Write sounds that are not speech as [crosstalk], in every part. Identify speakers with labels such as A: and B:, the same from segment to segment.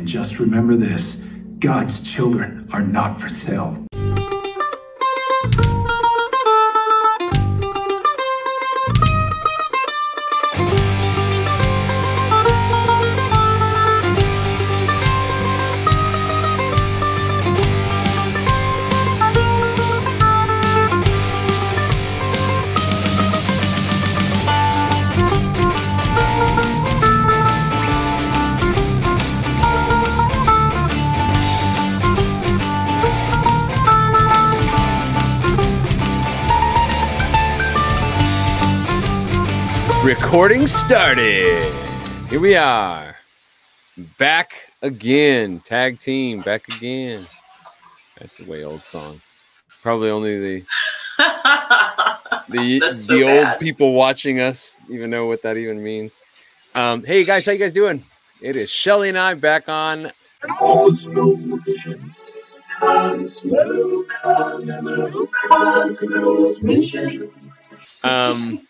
A: And just remember this God's children are not for sale.
B: Recording started. Here we are. Back again. Tag team. Back again. That's the way old song. Probably only the the [laughs]
C: so
B: the old
C: bad.
B: people watching us even know what that even means. Um, hey guys, how you guys doing? It is Shelly and I back on Um,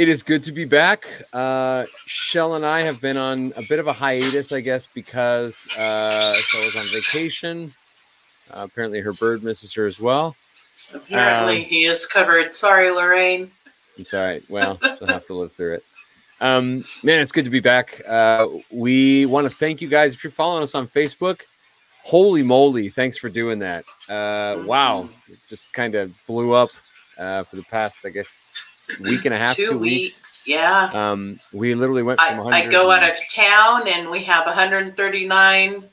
B: it is good to be back. Uh, Shell and I have been on a bit of a hiatus, I guess, because uh, Shell was on vacation. Uh, apparently, her bird misses her as well.
C: Apparently,
B: Um,
C: he is covered. Sorry, Lorraine.
B: It's all right. Well, we'll have to live through it. Um, man, it's good to be back. Uh, we want to thank you guys if you're following us on Facebook. Holy moly! Thanks for doing that. Uh, wow, it just kind of blew up uh, for the past, I guess, week and a half,
C: two,
B: two,
C: weeks.
B: weeks.
C: Yeah.
B: Um, we literally went from
C: I,
B: 100.
C: I go out of town and we have 139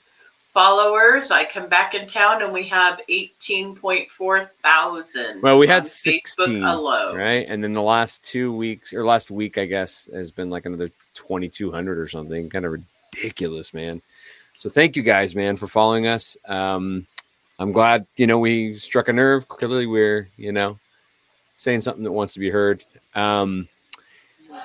C: followers. I come back in town and we have 18.4 thousand.
B: Well, we had
C: on
B: 16,
C: Facebook alone.
B: right? And then the last two weeks, or last week, I guess, has been like another 2,200 or something. Kind of ridiculous, man. So thank you guys, man, for following us. Um, I'm glad, you know, we struck a nerve. Clearly, we're, you know, saying something that wants to be heard. Um,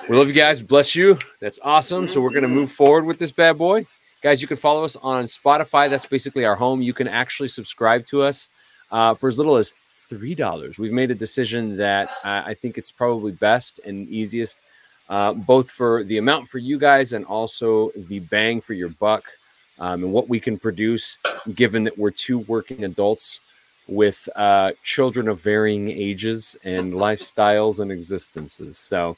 B: we love you guys. Bless you. That's awesome. So we're going to move forward with this bad boy. Guys, you can follow us on Spotify. That's basically our home. You can actually subscribe to us uh, for as little as three dollars. We've made a decision that uh, I think it's probably best and easiest, uh, both for the amount for you guys and also the bang for your buck, um, and what we can produce, given that we're two working adults with uh, children of varying ages and lifestyles and existences. So,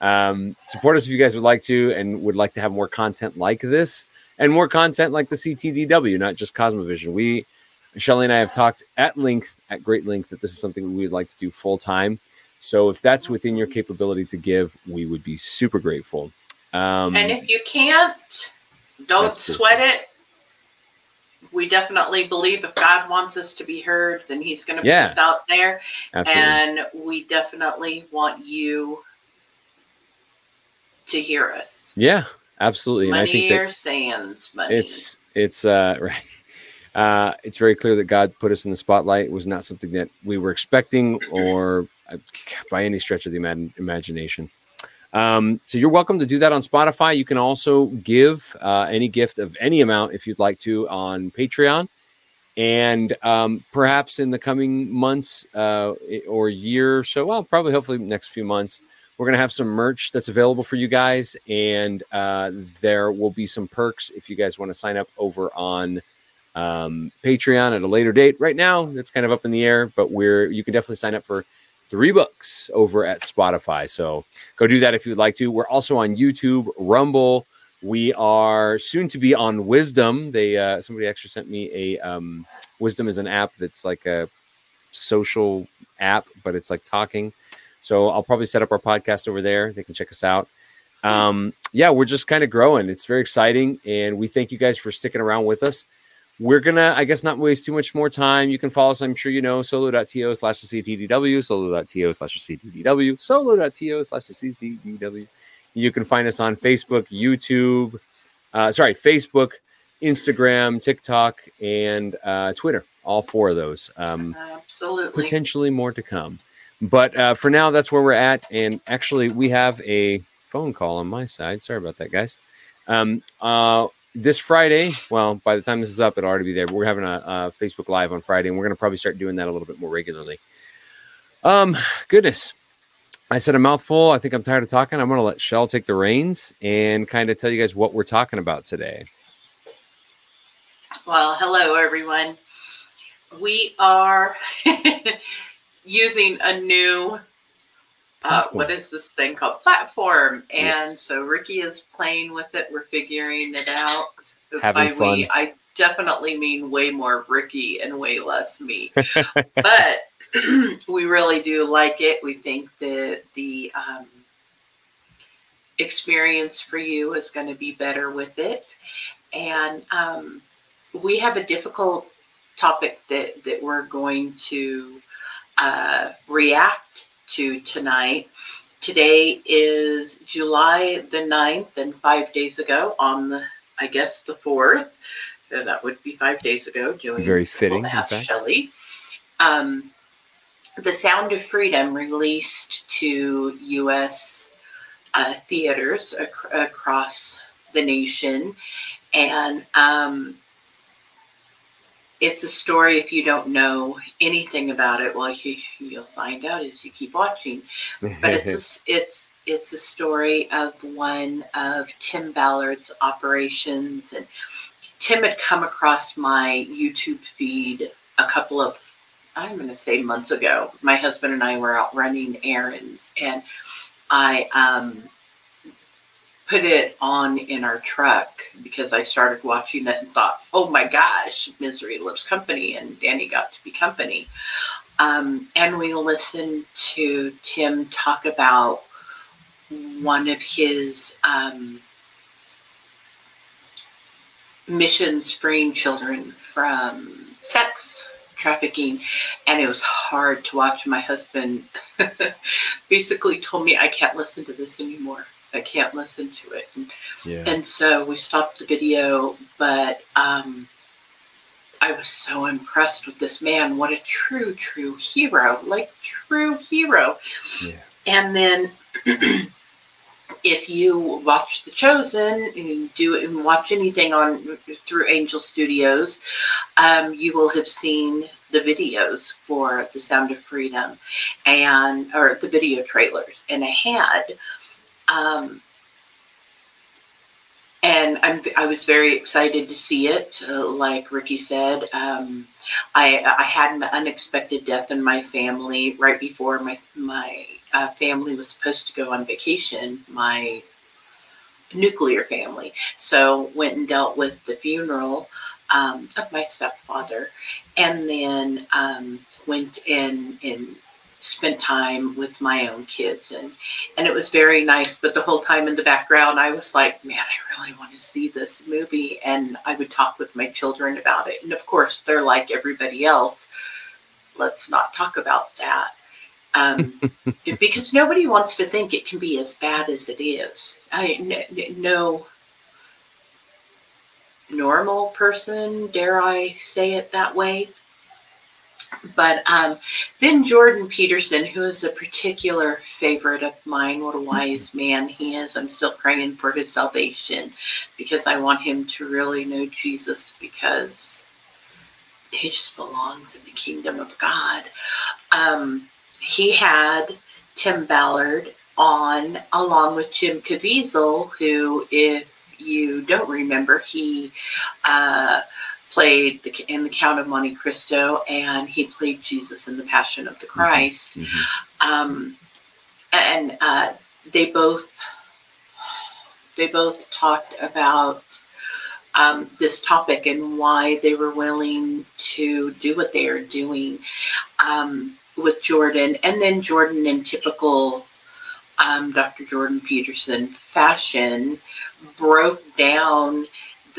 B: um, support us if you guys would like to and would like to have more content like this and more content like the CTDW, not just Cosmovision. We Shelly and I have talked at length, at great length, that this is something we would like to do full time. So if that's within your capability to give, we would be super grateful. Um,
C: And if you can't, don't
B: That's cool.
C: sweat it. We definitely believe if God wants us to be heard, then He's going to
B: Yeah.
C: put us out there.
B: absolutely.
C: And we definitely want you to hear us.
B: yeah, absolutely. And I
C: Money
B: think
C: or sans money.
B: it's it's uh [laughs] right. Uh, it's very clear that God put us in the spotlight. It was not something that we were expecting or uh, by any stretch of the ima- imagination. Um, so you're welcome to do that on Spotify. You can also give uh, any gift of any amount if you'd like to on Patreon. And um, perhaps in the coming months uh, or year or so, well, probably hopefully next few months, we're going to have some merch that's available for you guys. And uh, there will be some perks if you guys want to sign up over on um, Patreon at a later date. Right now, it's kind of up in the air, but we're you can definitely sign up for three bucks over at Spotify. So go do that if you would like to. We're also on YouTube, Rumble. We are soon to be on Wisdom. They uh, somebody actually sent me a um, Wisdom is an app that's like a social app, but it's like talking. So I'll probably set up our podcast over there. They can check us out. Um, yeah, we're just kind of growing. It's very exciting, and we thank you guys for sticking around with us we're gonna i guess not waste too much more time. You can follow us i'm sure you know solo.to slash the ctdw solo.to slash the ctdw solo.to slash the ctdw you can find us on facebook youtube uh, sorry facebook instagram tiktok and uh, twitter all four of those um,
C: Absolutely.
B: potentially more to come. But uh, for now that's where we're at and actually we have a phone call on my side. Sorry about that guys. Um, uh, this Friday, well, by the time this is up, it'll already be there. But we're having a, a Facebook Live on Friday, and we're going to probably start doing that a little bit more regularly. Um, goodness, I said a mouthful. I think I'm tired of talking. I'm going to let Shell take the reins and kind of tell you guys what we're talking about today.
C: Well, hello everyone. We are [laughs] using a new uh, what is this thing called platform and
B: Yes.
C: so ricky is playing with it. We're figuring it out.
B: Having
C: By
B: fun.
C: we i definitely mean way more ricky and way less me. [laughs] But [clears throat] we really do like it. We think that the um, experience for you is going to be better with it. And um, we have a difficult topic that, that we're going to uh, react to tonight. Today is July the 9th, and five days ago, on the, I guess, the 4th, uh, that would be five days ago, doing
B: Very fitting, in fact.
C: Shelley. Um, the Sound of Freedom released to U.S. Uh, theaters ac- across the nation, and um, it's a story. If you don't know anything about it, well, you, you'll find out as you keep watching. [laughs] But it's a, it's it's a story of one of Tim Ballard's operations, and Tim had come across my YouTube feed a couple of I'm going to say months ago. My husband and I were out running errands, and I um, put it on in our truck because I started watching it and thought, "Oh my gosh, misery loves company," and Danny got to be company. Um, and we listened to Tim talk about one of his um, missions freeing children from sex trafficking and it was hard to watch my husband [laughs] basically told me i can't listen to this anymore i can't listen to it and,
B: yeah.
C: and so we stopped the video but um, i was so impressed with this man what a true true hero like true hero
B: Yeah.
C: and then [clears throat] if you watch The Chosen and do and watch anything on through Angel Studios, um, you will have seen the videos for The Sound of Freedom and or the video trailers. And I had um, and I'm, I was very excited to see it. Uh, like Ricky said, um, I, I had an unexpected death in my family right before my my uh, family was supposed to go on vacation. My nuclear family, so went and dealt with the funeral um, of my stepfather, and then um, went in and spent time with my own kids and and it was very nice but the whole time in the background i was like man i really want to see this movie and i would talk with my children about it and of course they're like everybody else let's not talk about that. Um, [laughs] because nobody wants to think it can be as bad as it is. I no normal person dare i say it that way but um, then Jordan Peterson, who is a particular favorite of mine, what a wise man he is. I'm still praying for his salvation because I want him to really know Jesus because he just belongs in the kingdom of God. Um, he had Tim Ballard on along with Jim Caviezel, who, if you don't remember, he uh, played the, in the Count of Monte Cristo, and he played Jesus in the Passion of the Christ.
B: Mhm.
C: Um, and uh, they both they both talked about um, this topic and why they were willing to do what they are doing um, with Jordan, and then Jordan in typical um, Dr. Jordan Peterson fashion broke down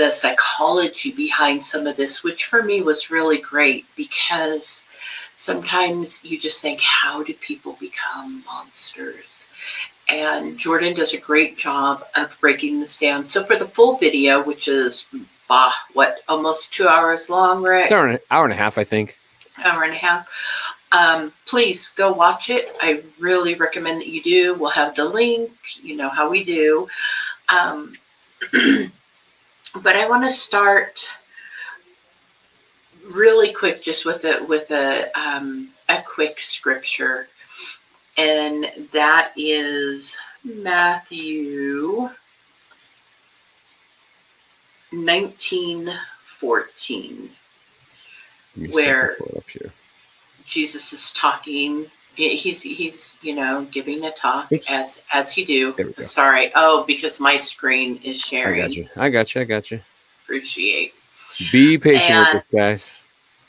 C: the psychology behind some of this, which for me was really great because sometimes you just think, how do people become monsters? And Jordan does a great job of breaking this down. So for the full video, which is, bah, what, almost two hours long, right?
B: It's an hour and, hour and a half, I think.
C: hour and a half. Um, please go watch it. I really recommend that you do. We'll have the link. You know how we do. Um, [clears throat] but I want to start really quick, just with a with a um, a quick scripture, and that is Matthew nineteen 14, Where-
B: pull it up here.
C: Jesus is talking. He's he's you know giving a talk
B: Oops.
C: as as he do.
B: There we go.
C: Sorry. Oh, because my screen is sharing.
B: I got you. I got you. I got you.
C: Appreciate.
B: Be patient
C: And-
B: with this, guys.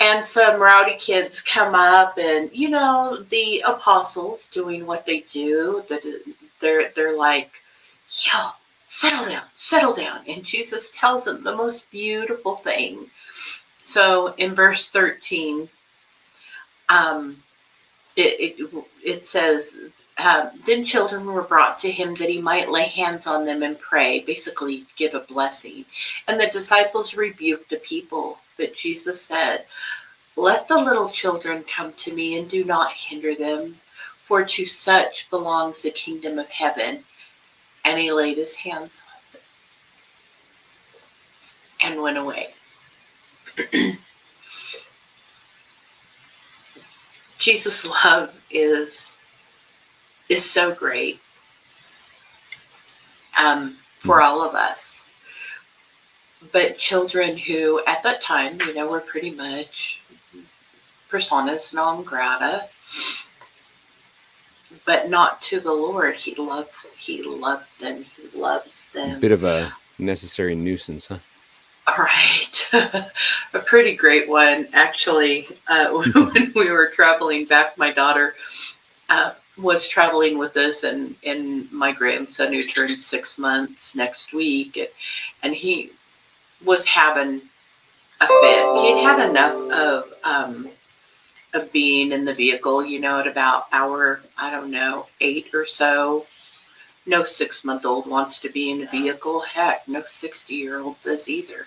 C: and some rowdy kids come up and you know the apostles doing what they do that they're they're like yo settle down settle down and jesus tells them the most beautiful thing so in verse 13 um it it, it says um, then children were brought to him that he might lay hands on them and pray basically give a blessing and the disciples rebuked the people but jesus said let the little children come to me and do not hinder them, for to such belongs the kingdom of heaven. And he laid his hands on them and went away. [clears throat] Jesus' love is is so great um, for all of us. But children who at that time you know were pretty much personas non grata but not to the lord. He loved he loved them. He loves them.
B: Bit of a necessary nuisance, huh?
C: All right [laughs] a pretty great one actually uh, [laughs] when we were traveling back my daughter uh, was traveling with us and and my grandson who turned six months next week and, and he was having a fit. He had had enough of um, of being in the vehicle, you know, at about hour, I don't know, eight or so. No six month old wants to be in a vehicle. Heck, no 60 year old does either.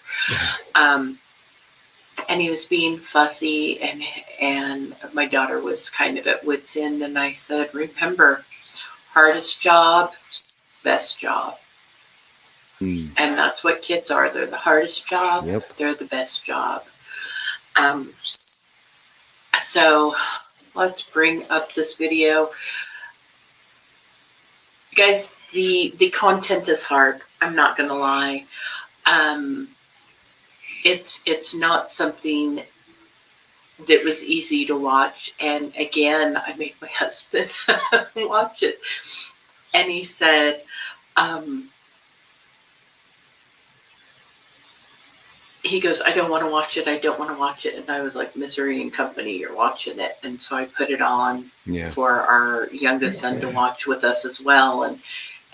C: Um, and he was being fussy, and and my daughter was kind of at wit's end. And I said, "Remember, hardest job, best job."
B: Hmm.
C: and that's what kids are. They're the hardest job.
B: Yep.
C: They're the best job. Um, so let's bring up this video, guys. the The content is hard. I'm not gonna lie. Um, it's it's not something that was easy to watch. And again, I made my [laughs] husband watch it, and he said. Um, he goes, I don't want to watch it. I don't want to watch it. And I was like, Misery and Company, you're watching it. And so I put it on
B: Yeah.
C: for our youngest son to watch with us as well. And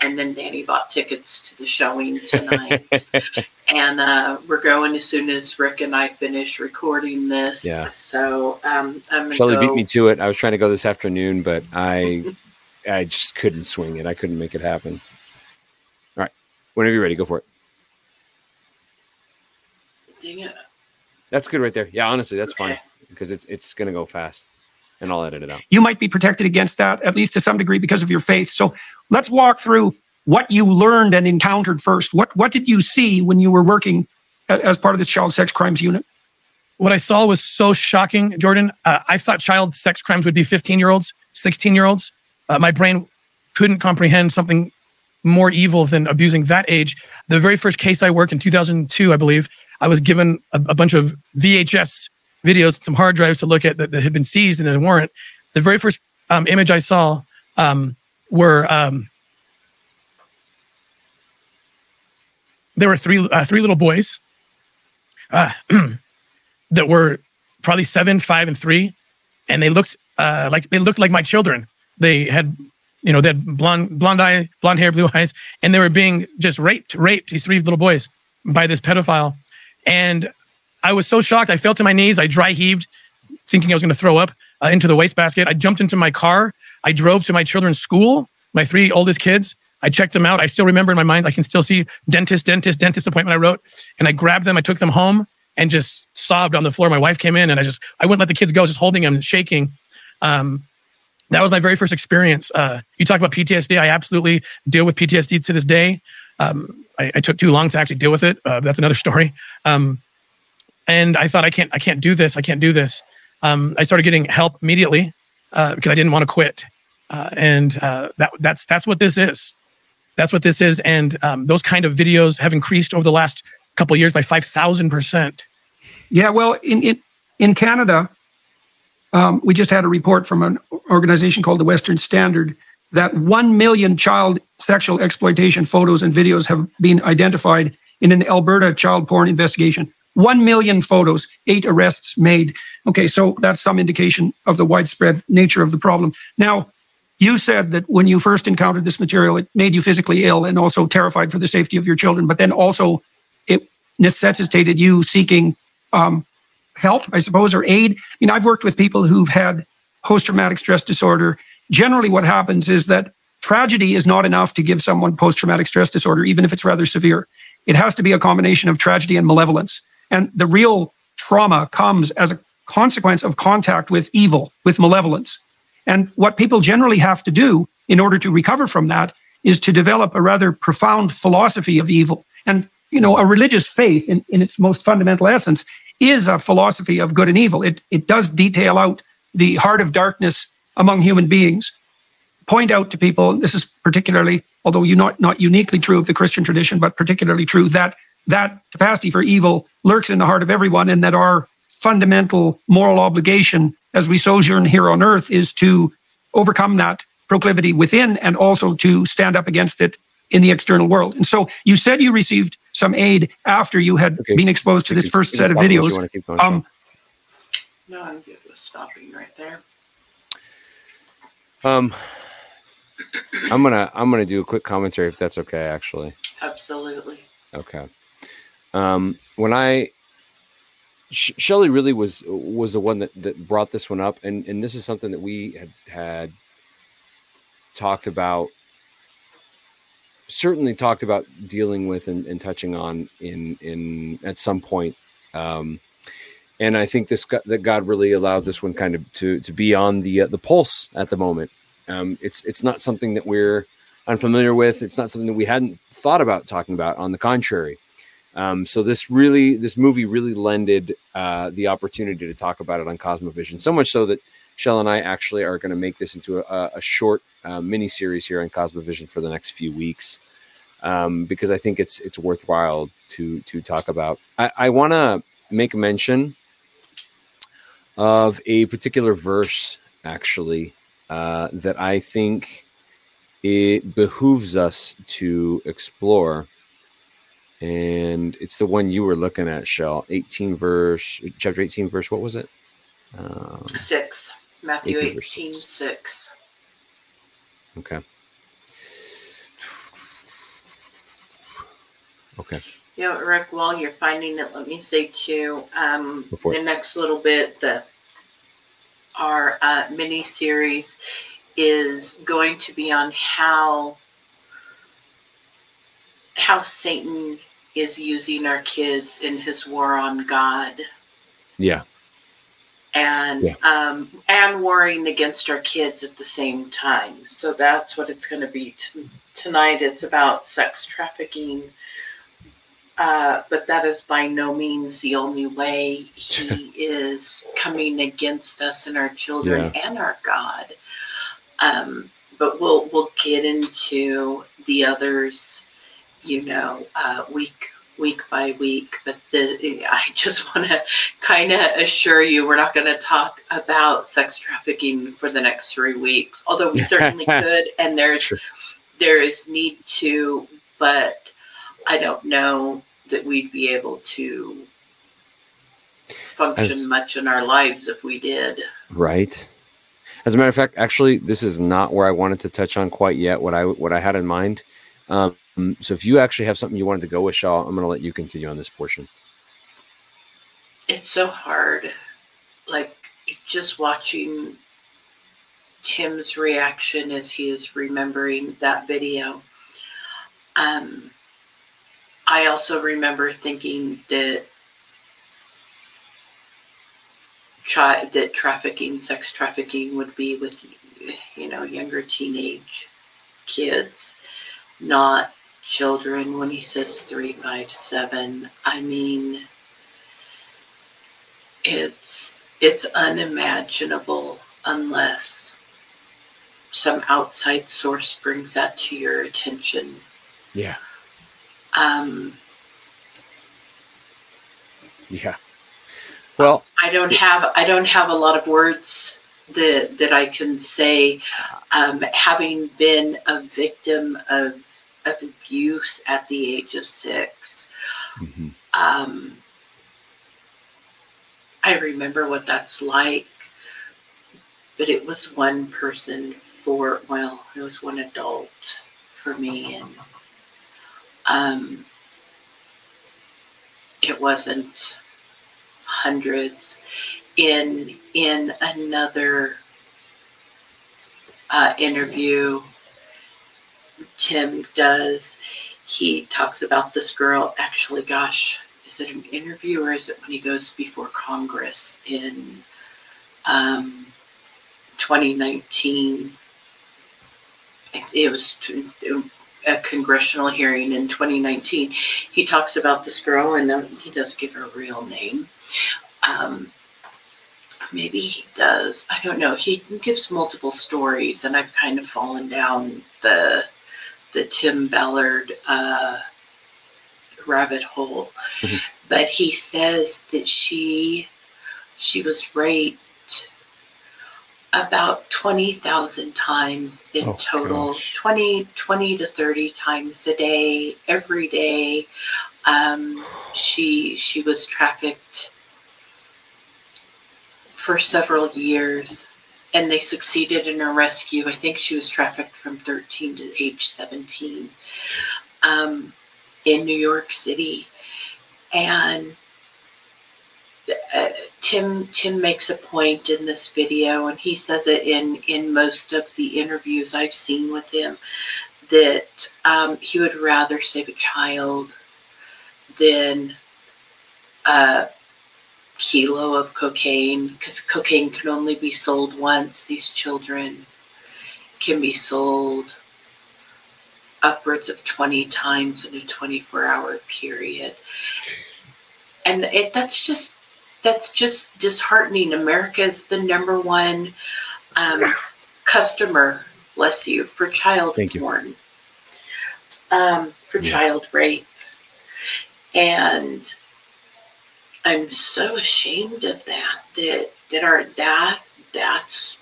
C: and then Danny bought tickets to the showing tonight. [laughs] and uh, we're going as soon as Rick and I finish recording this.
B: Yeah.
C: So um, I'm gonna
B: Shelly
C: go.
B: beat me to it. I was trying to go this afternoon, but I I just couldn't swing it. I couldn't make it happen. All right. Whenever you're ready, go for it.
C: Dang it.
B: That's good right there. Yeah, honestly, that's fine because it's it's gonna go fast, and I'll edit it out.
D: you might be protected against that, at least to some degree, because of your faith. So let's walk through what you learned and encountered first. What what did you see when you were working as part of this child sex crimes unit?
E: what I saw was so shocking, Jordan. Uh, I thought child sex crimes would be 15 year olds, 16 year olds. Uh, my brain couldn't comprehend something more evil than abusing that age. The very first case I worked in 2002, I believe, I was given a, a bunch of VHS videos, some hard drives to look at that, that had been seized in a warrant. The very first um, image I saw um, were um, there were three uh, three little boys. Uh, [clears throat] that were probably seven, five, and three, and they looked uh, like they looked like my children. They had, you know, they had blonde, blonde eye, blonde hair, blue [laughs] eyes, and they were being just raped, raped. These three little boys by this pedophile, and I was so shocked. I fell to my knees. I dry heaved, thinking I was going to throw up uh, into the wastebasket. I jumped into my car. I drove to my children's school. My three oldest kids. I checked them out. I still remember in my mind. I can still see dentist, dentist, dentist appointment. I wrote, and I grabbed them. I took them home and just sobbed on the floor. My wife came in and I just, I wouldn't let the kids go, just holding them and shaking. Um, that was my very first experience. Uh, you talk about PTSD. I absolutely deal with PTSD to this day. Um, I, I took too long to actually deal with it. Uh, that's another [laughs] story. Um, and I thought I can't, I can't do this. I can't do this. Um, I started getting help immediately uh, because I didn't want to quit. Uh, and uh, that, that's that's what this is. That's what this is. And um, those kind of videos have increased over the last couple of years by five thousand percent.
D: Yeah, well, in in, in Canada, um, we just had a report from an organization called the Western Standard that 1 million child sexual exploitation photos and videos have been identified in an Alberta child porn investigation. 1 million photos, eight arrests made. Okay, so that's some indication of the widespread nature of the problem. Now, you said that when you first encountered this material, it made you physically ill and also terrified for the safety of your children, but then also it necessitated you seeking um, help, I suppose, or aid. I mean, I've worked with people who've had post traumatic stress disorder. Generally, what happens is that tragedy is not enough to give someone post traumatic stress disorder, even if it's rather severe. It has to be a combination of tragedy and malevolence. And the real trauma comes as a consequence of contact with evil, with malevolence. And what people generally have to do in order to recover from that is to develop a rather profound philosophy of evil. And, you know, a religious faith in, in its most fundamental essence is a philosophy of good and evil. It, it does detail out the heart of darkness among human beings. Point out to people, this is particularly, although you not, not uniquely true of the Christian tradition, but particularly true, that that capacity for evil lurks in the heart of everyone and that our fundamental moral obligation as we sojourn here on earth is to overcome that proclivity within and also to stand up against it in the external world. And so you said you received some aid after you had okay. been exposed to this first set of videos.
C: Um, no, I'm good with stopping right there.
B: Um, I'm gonna I'm gonna do a quick commentary if that's okay. Actually,
C: absolutely.
B: Okay. Um, when I Sh- Shelly really was was the one that, that brought this one up, and and this is something that we had had talked about, certainly talked about dealing with and, and touching on in in at some point. Um, and I think this that God really allowed this one kind of to to be on the uh, the pulse at the moment. Um, it's it's not something that we're unfamiliar with. It's not something that we hadn't thought about talking about. On the contrary, um, so this really, this movie really lended uh, the opportunity to talk about it on Cosmovision. So much so that Shell and I actually are going to make this into a, a short uh, mini series here on Cosmovision for the next few weeks, um, because I think it's it's worthwhile to to talk about. I, I want to make mention of a particular verse actually uh, that I think it behooves us to explore and it's the one you were looking at, Shell. 18 verse, chapter 18 verse. What was it?
C: Um, six. Matthew 18, 18 six. 6.
B: Okay. Okay.
C: You know, Rick, while you're finding it, let me say too, um, the next little bit, the our uh, mini series is going to be on how how Satan is using our kids in his war on God.
B: Yeah.
C: And yeah. um and warring against our kids at the same time. So that's what it's going to be t- tonight. It's about sex trafficking. Uh, but that is by no means the only way [laughs] he is coming against us and our children yeah. and our God. Um, but we'll we'll get into the others you know, uh, week week by week. But the, [laughs] I just want to kind of assure you, we're not going to talk about sex trafficking for the next three weeks. Although we certainly [laughs] could, and there's sure. there is need to, but I don't know that we'd be able to function As, much in our lives if we did.
B: Right. As a matter of fact, actually, this is not where I wanted to touch on quite yet. What I what I had in mind. Um, so if you actually have something you wanted to go with, Shaw, I'm going to let you continue on this portion.
C: It's so hard. Like just watching Tim's reaction as he is remembering that video. Um, I also remember thinking that chi- that trafficking, sex trafficking, would be with you know younger teenage kids, not children when he says 357. I mean, it's it's unimaginable unless some outside source brings that to your attention.
B: Yeah.
C: Um
B: yeah. Well,
C: I don't have I don't have a lot of words that that I can say. Um, having been a victim of of abuse at the age of six,
B: mhm.
C: um, I remember what that's like. But it was one person for well, it was one adult for me, and um, it wasn't hundreds. In in another uh, interview, Tim does. He talks about this girl. Actually, gosh, is it an interview or is it when he goes before Congress in um, 2019? It- was a congressional hearing in 2019. He talks about this girl, and um, he doesn't give her a real name. Um, maybe he does. I don't know. He gives multiple stories, and I've kind of fallen down the the Tim Ballard uh, rabbit hole.
B: Mhm.
C: But he says that she she was raped about 20,000 times in
B: Oh,
C: total,
B: gosh.
C: 20, 20 to 30 times a day, every day. Um, she she was trafficked for several years and they succeeded in her rescue. I think she was trafficked from 13 to age 17 um, in New York City. And uh, Tim Tim makes a point in this video, and he says it in in most of the interviews I've seen with him that um, he would rather save a child than a kilo of cocaine because cocaine can only be sold once. These children can be sold upwards of 20 times in a 24 hour period. And it, that's just that's just disheartening. America is the number one um, customer, bless you, for child
B: Thank you.
C: porn, um, for
B: Yeah.
C: child rape. And I'm so ashamed of that. That that our that that's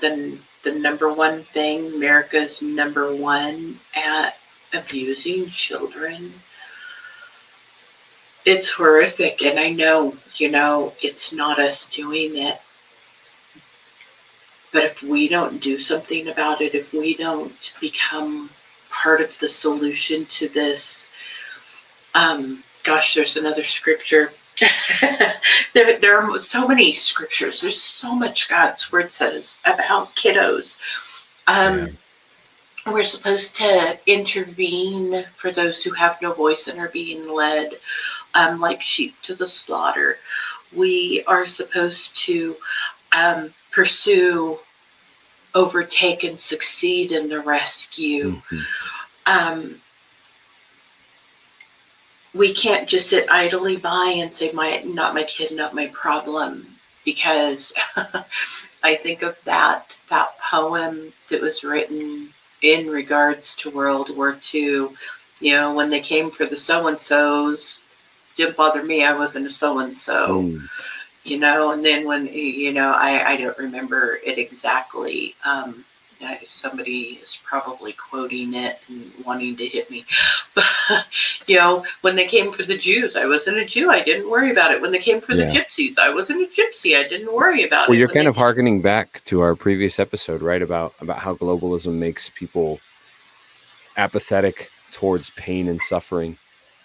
C: the the number one thing. America's number one at abusing children. It's horrific, and I know you know it's not us doing it. But if we don't do something about it, if we don't become part of the solution to this, um, gosh, there's another scripture. [laughs] there, there are so many scriptures. There's so much God's word says about kiddos. Um, We're supposed to intervene for those who have no voice and are being led um, like sheep to the slaughter. We are supposed to um, pursue, overtake, and succeed in the rescue
B: Mhm.
C: um, we can't just sit idly by and say my not my kid not my problem because [laughs] i think of that that poem that was written in regards to world war ii you know when they came for the so and so's didn't bother me. I wasn't a so and so you know and then when you know i i don't remember it exactly um somebody is probably quoting it and wanting to hit me. But [laughs] you know when they came for the jews i wasn't a jew. I didn't worry about it. When they came for the gypsies i wasn't a gypsy. I didn't worry about
B: Well,
C: it.
B: Well, you're
C: When
B: kind of harkening back to our previous episode, right? About about how globalism makes people apathetic towards pain and suffering,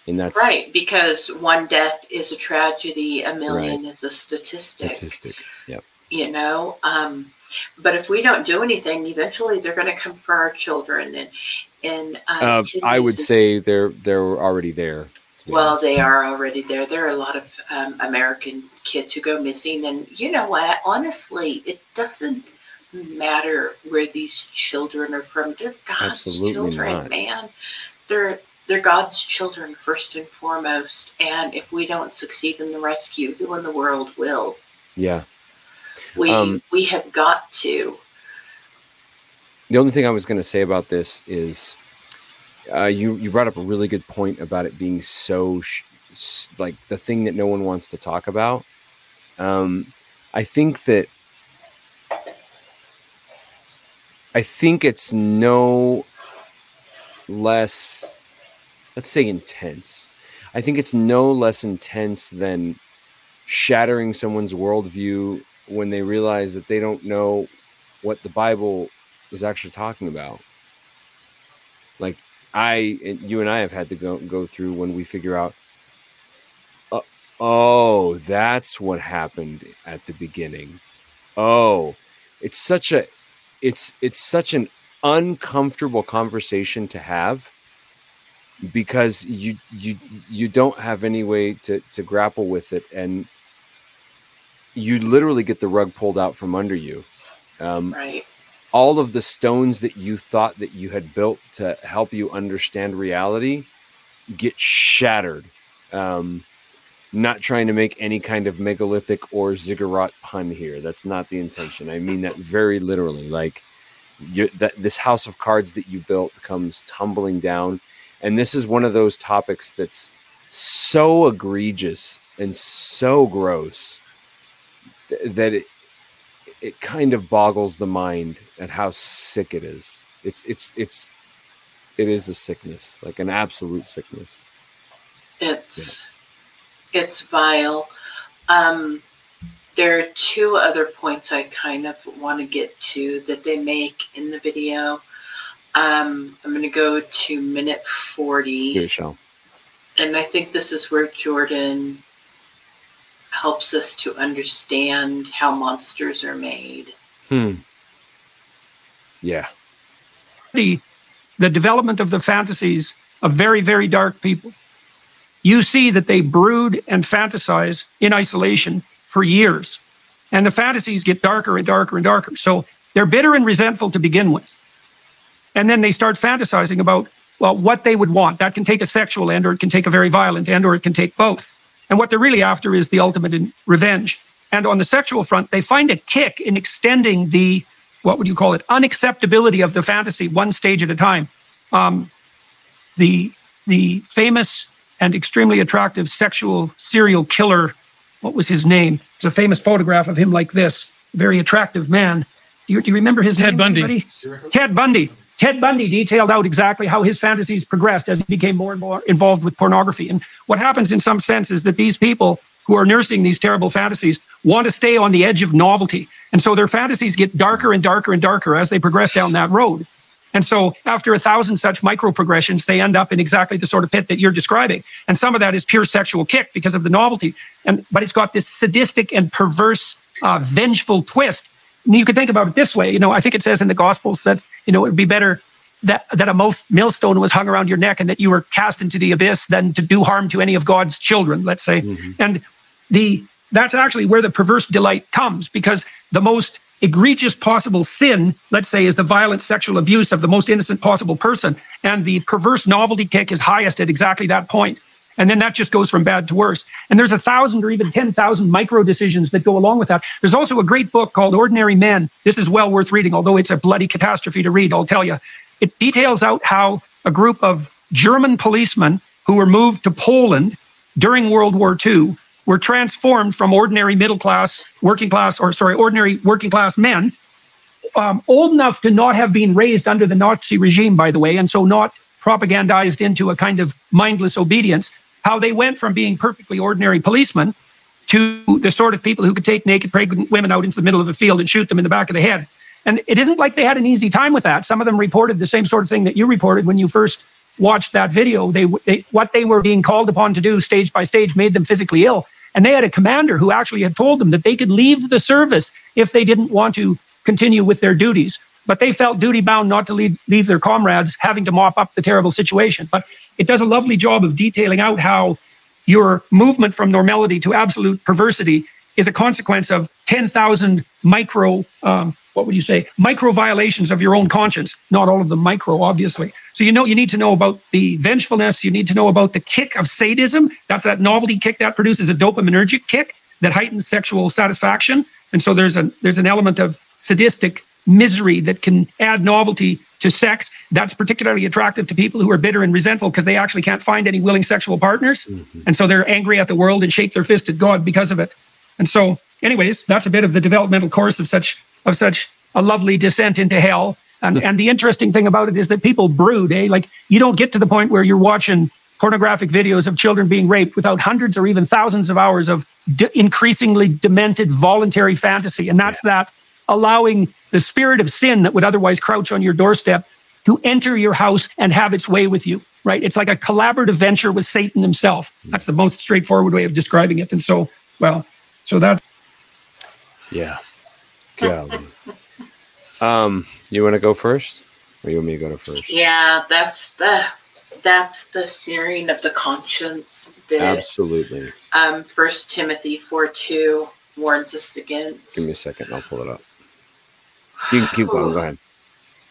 B: and that's
C: right because one death is a tragedy a million is a statistic
B: statistic. Yep.
C: you know um but if we don't do anything eventually they're going to come for our children and and um,
B: Uh, I would say they're they're already there.
C: Well,
B: honest.
C: they are already there. There are a lot of um, American kids who go missing, and you know what? Honestly, it doesn't matter where these children are from. They're God's
B: Absolutely
C: children,
B: not.
C: man. They're they're God's children first and foremost. And if we don't succeed in the rescue, who in the world will?
B: Yeah.
C: We
B: Um,
C: we have got to.
B: The only thing I was going to say about this is, uh, you you brought up a really good point about it being so sh- like the thing that no one wants to talk about. Um, I think that I think it's no less, let's say, intense. I think it's no less intense than shattering someone's worldview when they realize that they don't know what the Bible is actually talking about. Like I, and you and I have had to go go through when we figure out. Uh, oh, that's what happened at the beginning. Oh, it's such a, it's it's such an uncomfortable conversation to have because you you you don't have any way to to grapple with it. And you literally get the rug pulled out from under you.
C: Um, right.
B: all of the stones that you thought that you had built to help you understand reality get shattered. Um, not trying to make any kind of megalithic or ziggurat pun here. That's not the intention. I mean that very literally. Like you, that this house of cards that you built comes tumbling down and this is one of those topics that's so egregious and so gross th- that it it kind of boggles the mind at how sick it is it's it's it's it is a sickness like an absolute sickness
C: it's yeah. it's vile um there are two other points I kind of want to get to that they make in the video. Um, I'm going to go to minute 40.
B: Here, show.
C: And I think this is where Jordan helps us to understand how monsters are made.
B: Hmm. Yeah.
D: The, the development of the fantasies of very, very dark people. You see that they brood and fantasize in isolation for years. And the fantasies get darker and darker and darker. So they're bitter and resentful to begin with. And then they start fantasizing about, well, what they would want. That can take a sexual end, or it can take a very violent end, or it can take both. And what they're really after is the ultimate in revenge. And on the sexual front, they find a kick in extending the, what would you call it, unacceptability of the fantasy one stage at a time. Um, the, the famous and extremely attractive sexual serial killer what was his name? There's a famous photograph of him like this, very attractive man. Do you, do you remember his
E: Ted
D: name?
E: Bundy.
D: Anybody? Ted Bundy. Ted Bundy detailed out exactly how his fantasies progressed as he became more and more involved with pornography. And what happens in some sense is that these people who are nursing these terrible fantasies want to stay on the edge of novelty. And so their fantasies get darker and darker and darker as they progress down that road. And so after a thousand such micro progressions, they end up in exactly the sort of pit that you're describing. And some of that is pure sexual kick because of the novelty. And but it's got this sadistic and perverse, uh, vengeful twist. And you could think about it this way. You know, I think it says in the Gospels that you know it would be better that that a millstone was hung around your neck and that you were cast into the abyss than to do harm to any of God's children. Let's say, mm-hmm. and the that's actually where the perverse delight comes because the most egregious possible sin, let's say, is the violent sexual abuse of the most innocent possible person. And the perverse novelty kick is highest at exactly that point. And then that just goes from bad to worse. And there's a thousand or even 10,000 micro decisions that go along with that. There's also a great book called Ordinary Men. This is well worth reading, although it's a bloody catastrophe to read, I'll tell you. It details out how a group of German policemen who were moved to Poland during World War II were transformed from ordinary middle class, working class, or sorry, ordinary working class men, um, old enough to not have been raised under the Nazi regime, by the way, and so not propagandized into a kind of mindless obedience, how they went from being perfectly ordinary policemen to the sort of people who could take naked pregnant women out into the middle of a field and shoot them in the back of the head. And it isn't like they had an easy time with that. Some of them reported the same sort of thing that you reported when you first watched that video. They, they what they were being called upon to do stage by stage made them physically ill. And they had a commander who actually had told them that they could leave the service if they didn't want to continue with their duties. But they felt duty bound not to leave, leave their comrades having to mop up the terrible situation. But it does a lovely job of detailing out how your movement from normality to absolute perversity is a consequence of 10,000 micro, um, what would you say, micro violations of your own conscience. Not all of them micro, obviously. So you know you need to know about the vengefulness. You need to know about the kick of sadism. That's that novelty kick that produces a dopaminergic kick that heightens sexual satisfaction. And so there's a there's an element of sadistic misery that can add novelty to sex. That's particularly attractive to people who are bitter and resentful because they actually can't find any willing sexual partners.
B: Mm-hmm.
D: And so they're angry at the world and shake their fist at God because of it. And so, anyways, that's a bit of the developmental course of such of such a lovely descent into hell. And and the interesting thing about it is that people brood, eh? Like you don't get to the point where you're watching pornographic videos of children being raped without hundreds or even thousands of hours of de- increasingly demented voluntary fantasy. And that's that allowing the spirit of sin that would otherwise crouch on your doorstep to enter your house and have its way with you, right? It's like a collaborative venture with Satan himself. That's the most straightforward way of describing it. And so, well, so that
B: Yeah. Golly. um, you want to go first, or you want me to go to first?
C: Yeah, that's the that's the searing of the conscience bit.
B: Absolutely.
C: Um, First Timothy four two warns us against.
B: Give me a second. I'll pull it up. You can keep going. Go ahead.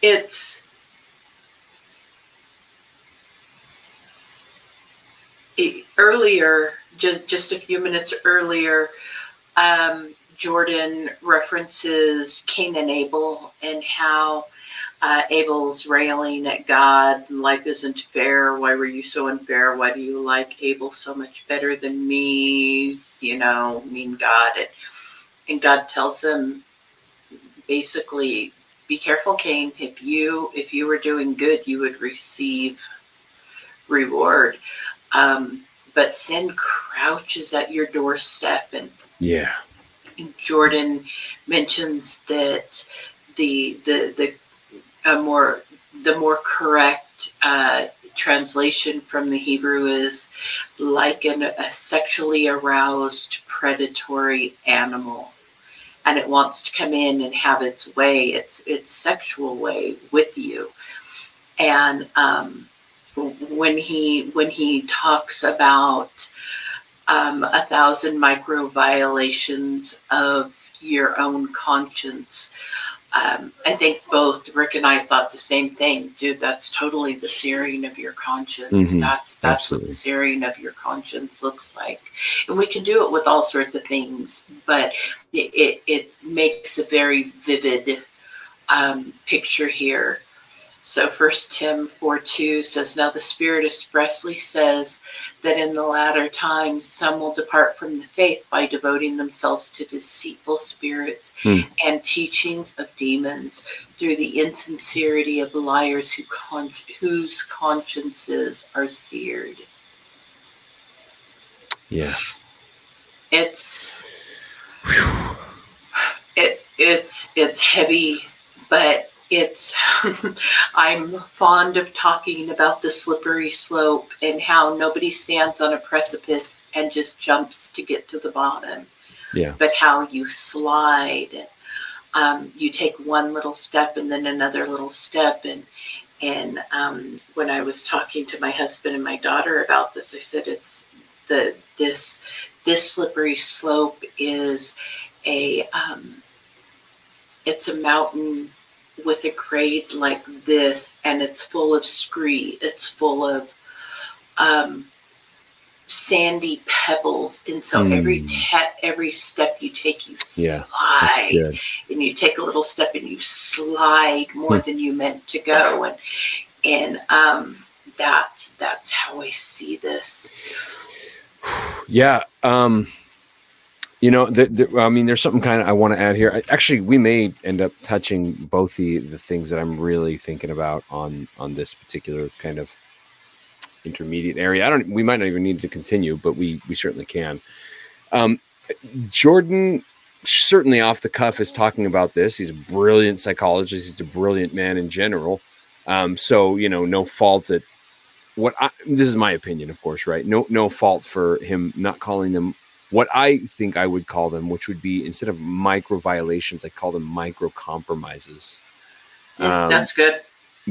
C: it's it, earlier just just a few minutes earlier um, jordan references cain and abel and how uh, abel's railing at god life isn't fair. Why were you so unfair? Why do you like abel so much better than me? You know mean god. And, and god tells him basically be careful cain if you if you were doing good you would receive reward. Um, but sin crouches at your doorstep. And
B: Yeah.
C: jordan mentions that the the the a more the more correct uh, translation from the hebrew is like an, a sexually aroused predatory animal and it wants to come in and have its way, its its sexual way with you. And um, when he when he talks about um, a thousand micro violations of your own conscience, um, I think both Rick and I thought the same thing, dude. That's totally the searing of your conscience.
B: Mhm.
C: That's that's what
B: Absolutely.
C: the searing of your conscience looks like, and we can do it with all sorts of things, but it it, it makes a very vivid um, picture here. So First Tim four two says, "Now the Spirit expressly says that in the latter times some will depart from the faith by devoting themselves to deceitful spirits
B: Hmm.
C: and teachings of demons, through the insincerity of liars who con- whose consciences are seared."
B: Yeah.
C: It's it it's it's heavy, but it's [laughs] I'm fond of talking about the slippery slope and how nobody stands on a precipice and just jumps to get to the bottom.
B: Yeah.
C: But how you slide. Um, you take one little step and then another little step and and um, when I was talking to my husband and my daughter about this, I said it's the this this slippery slope is a um, it's a mountain with a grade like this, and it's full of scree. It's full of um, sandy pebbles, and so
B: Hmm.
C: every te- every step you take, you
B: Yeah,
C: slide, and you take a little step, and you slide more than you meant to go, and and um, that's that's how I see this. [sighs]
B: Yeah. Um, you know, the, the, I mean, there's something kind of I want to add here. I, actually, we may end up touching both the the things that I'm really thinking about on on this particular kind of intermediate area. I don't. We might not even need to continue, but we we certainly can. Um, Jordan certainly off the cuff is talking about this. He's a brilliant psychologist. He's a brilliant man in general. Um, so you know, no fault at what I, this is my opinion, of course, right? No, no fault for him not calling them what I think I would call them, which would be instead of micro violations, I call them micro compromises.
C: Yeah,
B: Um,
C: that's good.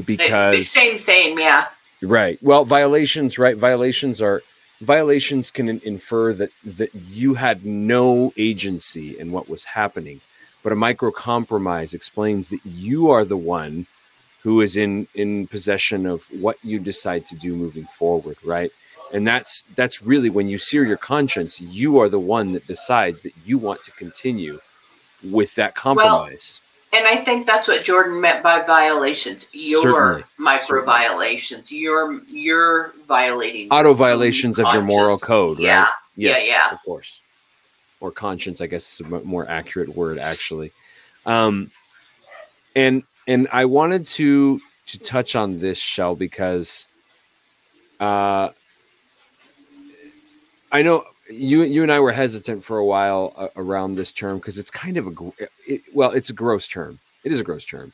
B: Because
C: same, same, yeah.
B: Right. Well, violations, right? Violations are violations can infer that that you had no agency in what was happening, but a micro compromise explains that you are the one who is in in possession of what you decide to do moving forward, right? And that's that's really when you sear your conscience, you are the one that decides that you want to continue with that compromise.
C: And I think that's what Jordan meant by violations. Your
B: Certainly.
C: micro
B: Certainly.
C: violations. You're you're violating
B: Auto violations of your moral code, right?
C: Yeah.
B: Yes,
C: Yeah, yeah.
B: Of course. Or conscience, I guess is a more accurate word, actually. Um, and and I wanted to to touch on this shell because uh, I know you you and I were hesitant for a while uh, around this term because it's kind of a it, well, it's a gross term. It is a gross term.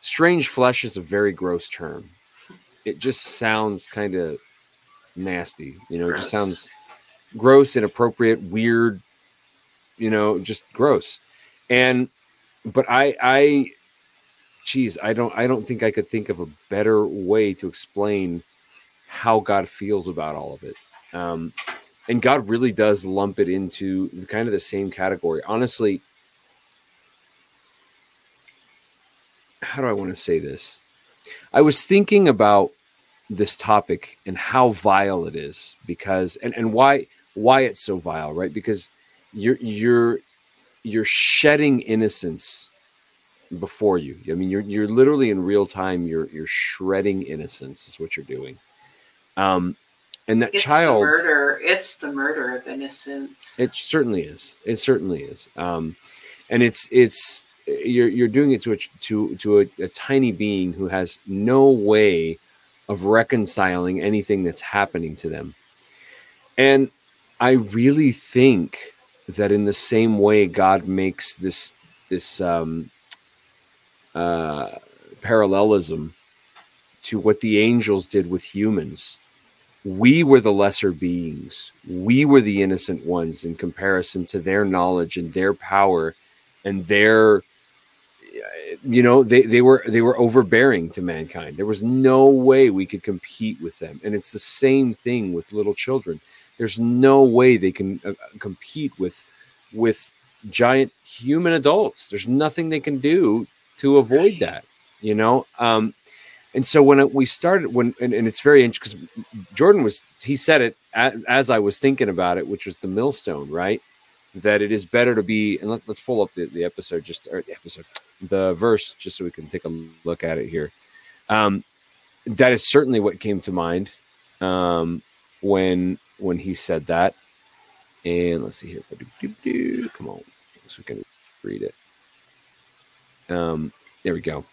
B: Strange flesh is a very gross term. It just sounds kind of nasty. You know, it just sounds gross, inappropriate, weird. You know, just gross. And but I I geez, I don't I don't think I could think of a better way to explain how God feels about all of it. Um, and God really does lump it into kind of the same category. Honestly, how do I want to say this? I was thinking about this topic and how vile it is because and, and why why it's so vile, right? Because you're you're you're shedding innocence before you. I mean, you're you're literally in real time. You're you're shredding innocence is what you're doing. Um, and that
C: It's
B: child,
C: the murder. It's the murder of innocence.
B: it certainly is. It certainly is. Um, and it's it's you're you're doing it to a to to a, a tiny being who has no way of reconciling anything that's happening to them. And I really think that in the same way God makes this this um, uh, parallelism to what the angels did with humans. We were the lesser beings. We were the innocent ones in comparison to their knowledge and their power and their you know they, they were they were overbearing to mankind. There was no way we could compete with them. And it's the same thing with little children. There's no way they can uh, compete with with giant human adults. There's nothing they can do to avoid that you know? Um and so when it, we started when and, and it's very interesting because jordan was he said it a- as i was thinking about it which was the millstone right? That it is better to be and let, let's pull up the, the episode just or the episode the verse just so we can take a look at it here. Um that is certainly what came to mind um when when he said that. And let's see here. Come on. So we can read it. Um there we go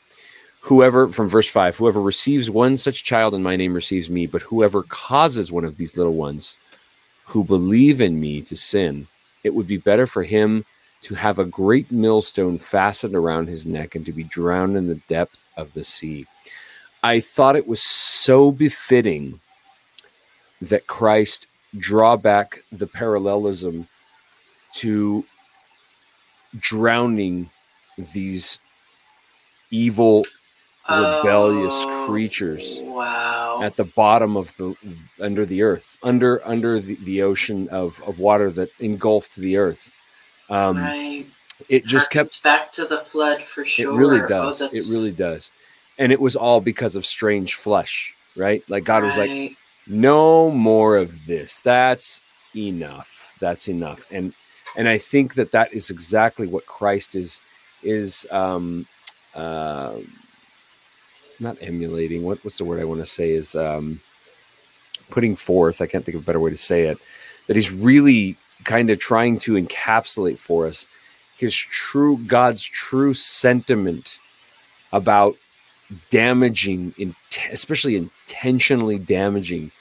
B: whoever from verse 5 whoever receives one such child in my name receives me but whoever causes one of these little ones who believe in me to sin it would be better for him to have a great millstone fastened around his neck and to be drowned in the depth of the sea. I thought it was so befitting that christ draw back the parallelism to drowning these evil rebellious
C: Oh,
B: creatures
C: Wow.
B: at the bottom of the under the earth under under the, the ocean of of water that engulfed the earth. Um
C: right.
B: it just kept
C: back to the flood for sure.
B: it really
C: Oh,
B: does. It really does. And it was all because of strange flesh right? Like god was like no more of this. That's enough. That's enough. And and i think that that is exactly what christ is is um uh not emulating what what's the word i want to say is um putting forth i can't think of a better way to say it that he's really kind of trying to encapsulate for us his true god's true sentiment about damaging in, especially intentionally damaging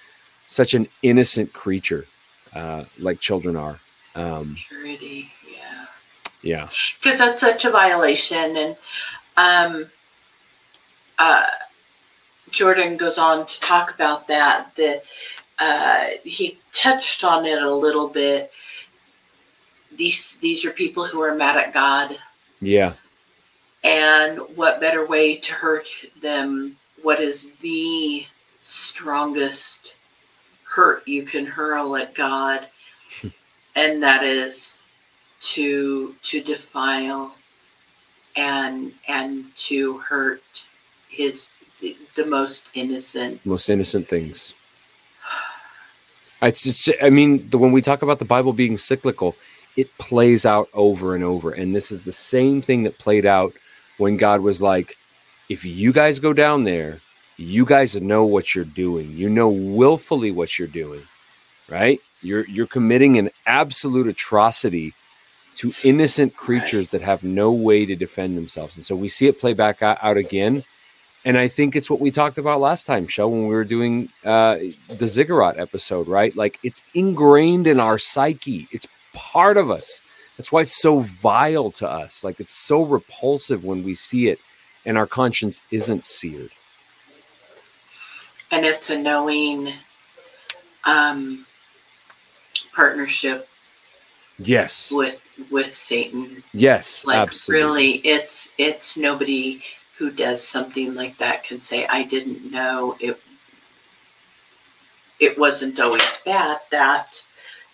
B: such an innocent creature uh, like children are um,
C: Purity. Yeah.
B: yeah
C: because that's such a violation and um uh jordan goes on to talk about that that uh he touched on it a little bit. These these are people who are mad at god.
B: Yeah.
C: And what better way to hurt them? What is the strongest hurt you can hurl at god? [laughs] And that is to to defile and and to hurt the, the most innocent
B: most innocent things it's just i mean the, when we talk about the bible being cyclical it plays out over and over and this is the same thing that played out when God was like, if you guys go down there, you guys know what you're doing. You know willfully what you're doing, right? You're you're committing an absolute atrocity to innocent creatures that have no way to defend themselves. And so we see it play back out again. And I think it's what we talked about last time, Shell, when we were doing uh, the ziggurat episode, right? Like it's ingrained in our psyche. It's part of us. That's why it's so vile to us. Like it's so repulsive when we see it and our conscience isn't seared.
C: And it's a knowing um, partnership
B: yes
C: with with satan
B: yes
C: like
B: absolutely.
C: really it's it's nobody who does something like that can say i didn't know it it wasn't always bad that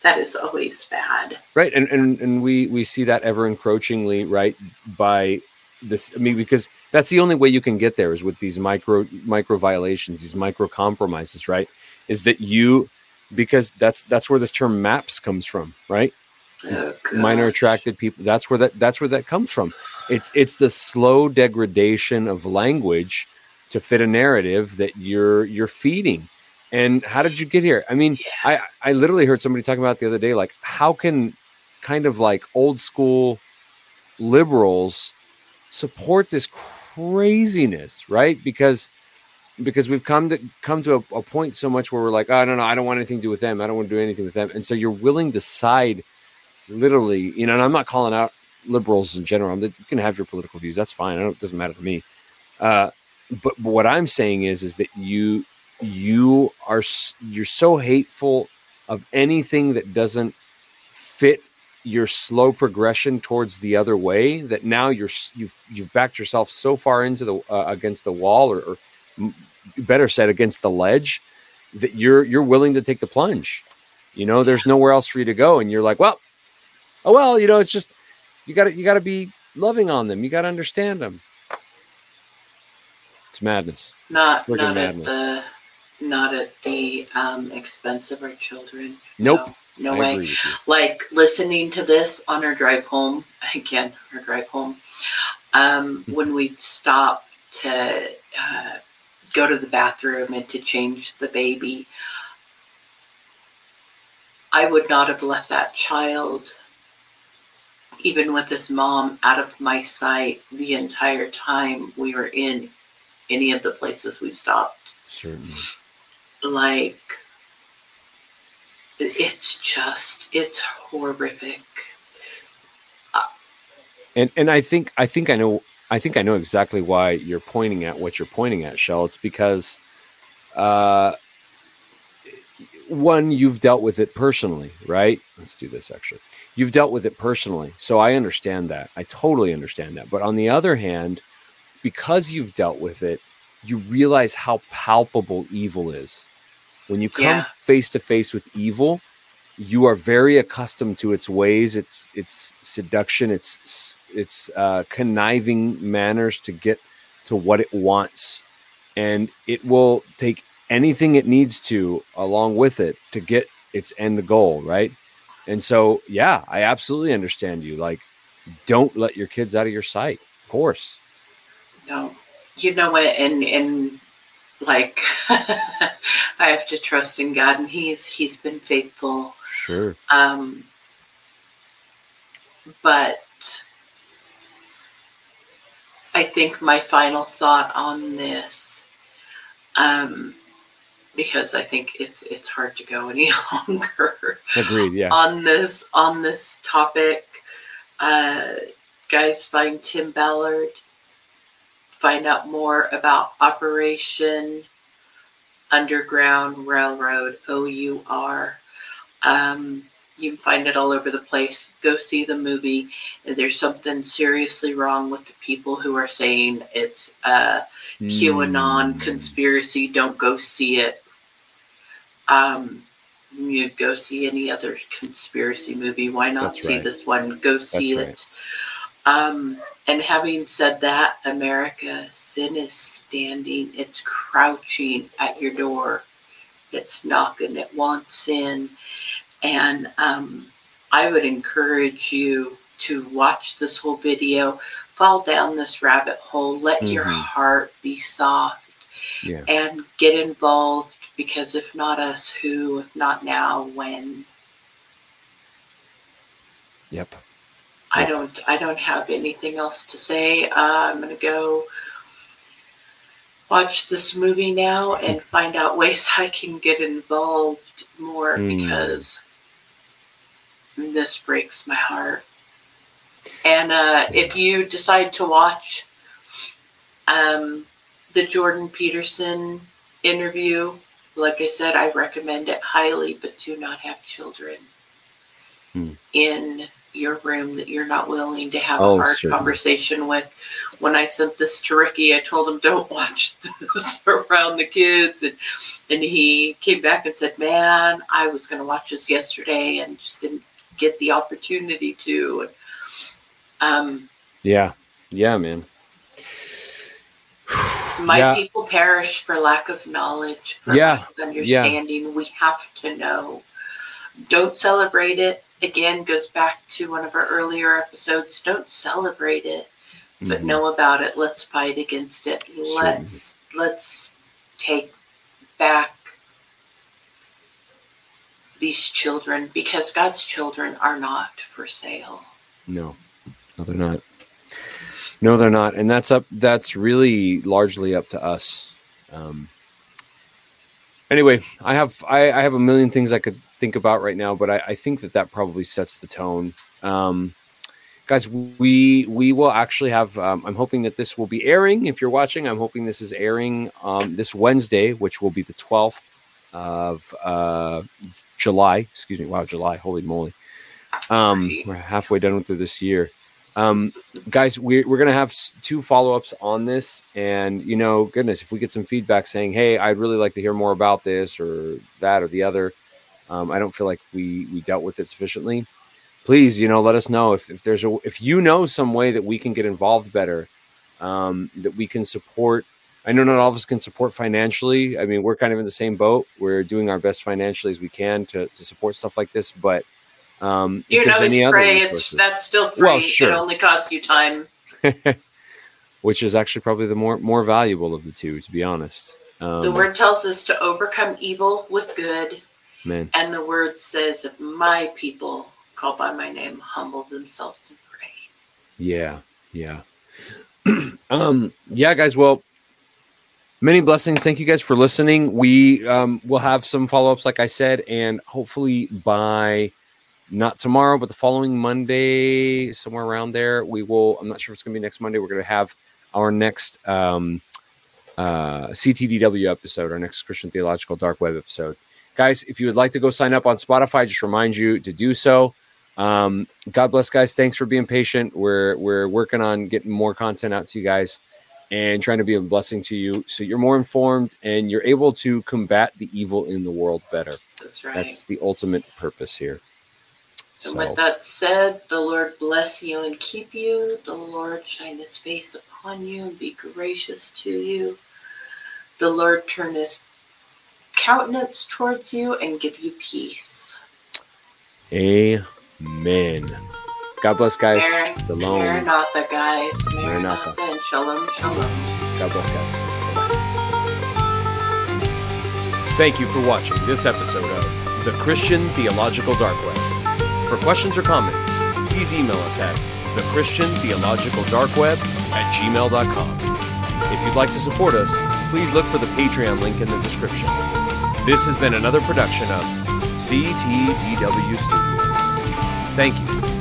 C: that is always bad.
B: Right and and, and we we see that ever encroachingly right by this i mean because that's the only way you can get there is with these micro micro violations these micro compromises right is that you because that's that's where this term maps comes from right?
C: Oh,
B: minor attracted people that's where that that's where that comes from it's it's the slow degradation of language to fit a narrative that you're you're feeding. And how did you get here? I mean
C: yeah.
B: i i literally heard somebody talking about the other day like how can kind of like old school liberals support this craziness right? Because because we've come to come to a, a point so much where we're like oh no no i don't want anything to do with them. I don't want to do anything with them. And so you're willing to side literally you know and i'm not calling out liberals in general you can have your political views. That's fine. It doesn't matter to me. Uh, but, but what i'm saying is is that you you are you're so hateful of anything that doesn't fit your slow progression towards the other way that now you're you've you've backed yourself so far into the uh, against the wall or, or better said against the ledge that you're you're willing to take the plunge. You know there's nowhere else for you to go and you're like well oh well you know it's just you got to you got to be loving on them. You got to understand them. It's madness.
C: Not not madness. at the not at the um, expense of our children
B: nope.
C: no, no way. like listening to this on our drive home [laughs] again our drive home um, [laughs] when we'd stop to uh, go to the bathroom and to change the baby. I would not have left that child, even with his mom, out of my sight the entire time we were in any of the places we stopped.
B: Certainly.
C: Like, it's just, it's horrific.
B: And and I think I think I know I think I know exactly why you're pointing at what you're pointing at, Shell. It's because, uh, one, you've dealt with it personally, right? Let's do this actually. You've dealt with it personally. So I understand that. I totally understand that. But on the other hand, because you've dealt with it, you realize how palpable evil is. When you come face to face with evil, you are very accustomed to its ways, its its seduction, its its uh, conniving manners to get to what it wants, and it will take anything it needs to along with it to get its end goal, right? And so, yeah, I absolutely understand you. Like, don't let your kids out of your sight. Of course.
C: No, you know what, and and like [laughs] I have to trust in God, and He's He's been faithful.
B: Sure.
C: Um, but I think my final thought on this, um, because I think it's it's hard to go any [laughs] longer.
B: Agreed. Yeah.
C: On this on this topic, uh, guys, find Tim Ballard. Find out more about Operation Underground Railroad (OUR). Um, you can find it all over the place. Go see the movie. There's something seriously wrong with the people who are saying it's a QAnon mm. conspiracy. Don't go see it. Um, you go see any other conspiracy movie. Why not That's see right. this one? Go see That's it. Right. Um, and having said that, America, sin is standing. It's crouching at your door. It's knocking. It wants in and um, I would encourage you to watch this whole video, fall down this rabbit hole, let your
B: Mhm.
C: heart be soft
B: Yeah.
C: and get involved because if not us, who? If not now, when?
B: Yep.
C: I don't I don't have anything else to say. Uh, I'm gonna go watch this movie now and find out ways [laughs] I can get involved more
B: Mm.
C: because this breaks my heart. And uh, if you decide to watch um, the Jordan Peterson interview, like I said, I recommend it highly, but do not have children
B: Hmm.
C: in your room that you're not willing to have
B: Oh,
C: a hard
B: certainly.
C: conversation with. When I sent this to Ricky, I told him don't watch [laughs] this around the kids, and and he came back and said, "Man, I was going to watch this yesterday and just didn't get the opportunity to." Um,
B: Yeah. Yeah, man.
C: My
B: Yeah.
C: people perish for lack of knowledge, for
B: Yeah,
C: lack of understanding. We have to know. Don't celebrate it. Again, goes back to one of our earlier episodes. Don't celebrate it, but
B: Mhm.
C: know about it. Let's fight against it. Let's let's take back these children because God's children are not for sale.
B: No, no, they're not. No, they're not, and that's up. That's really largely up to us. Um, anyway, I have I, I have a million things I could think about right now, but I, I think that that probably sets the tone. Um, guys, we we will actually have. Um, I'm hoping that this will be airing. If you're watching, I'm hoping this is airing um, this Wednesday, which will be the 12th of uh, July. Excuse me. Wow, July. Holy moly. Um, we're halfway done with this year. Um, guys, we're, we're going to have two follow ups on this. And, you know, goodness, if we get some feedback saying, hey, I'd really like to hear more about this or that or the other, um, I don't feel like we, we dealt with it sufficiently. Please, you know, let us know if, if there's a, if you know some way that we can get involved better, um, that we can support. I know not all of us can support financially. I mean, we're kind of in the same boat. We're doing our best financially as we can to, to support stuff like this, but um,
C: You can always
B: any other
C: pray. It's that's still free.
B: Well, sure.
C: It only costs you time. [laughs]
B: which is actually probably the more more valuable of the two, to be honest. Um,
C: The word tells us to overcome evil with good,
B: man,
C: and the word says, "If my people, called by my name, humble themselves and pray."
B: yeah, yeah, [clears throat] um, yeah, guys. Well, many blessings. Thank you guys for listening. We um, will have some follow ups, like I said, and hopefully by not tomorrow, but the following Monday, somewhere around there, we will. I'm not sure if it's going to be next Monday. We're going to have our next um, uh, CTDW episode, our next Christian Theological Dark Web episode. Guys, if you would like to go sign up on Spotify, just remind you to do so. Um, God bless, guys. Thanks for being patient. We're we're working on getting more content out to you guys and trying to be a blessing to you, so you're more informed and you're able to combat the evil in the world better.
C: That's right.
B: That's the ultimate purpose here.
C: And
B: So,
C: with that said, the Lord bless you and keep you. The Lord shine His face upon you and be gracious to you. The Lord turn His countenance towards you and give you peace.
B: amen. God bless, guys.
C: Mar-
B: Shalom.
C: Maranatha, guys.
B: Maranatha.
C: Maranatha and shalom, shalom.
B: God bless, guys. Thank you for watching this episode of The Christian Theological Dark Web. For questions or comments, please email us at The Christian Theological Dark Web at gmail.com. If you'd like to support us, please look for the Patreon link in the description. This has been another production of CTDW Studios. Thank you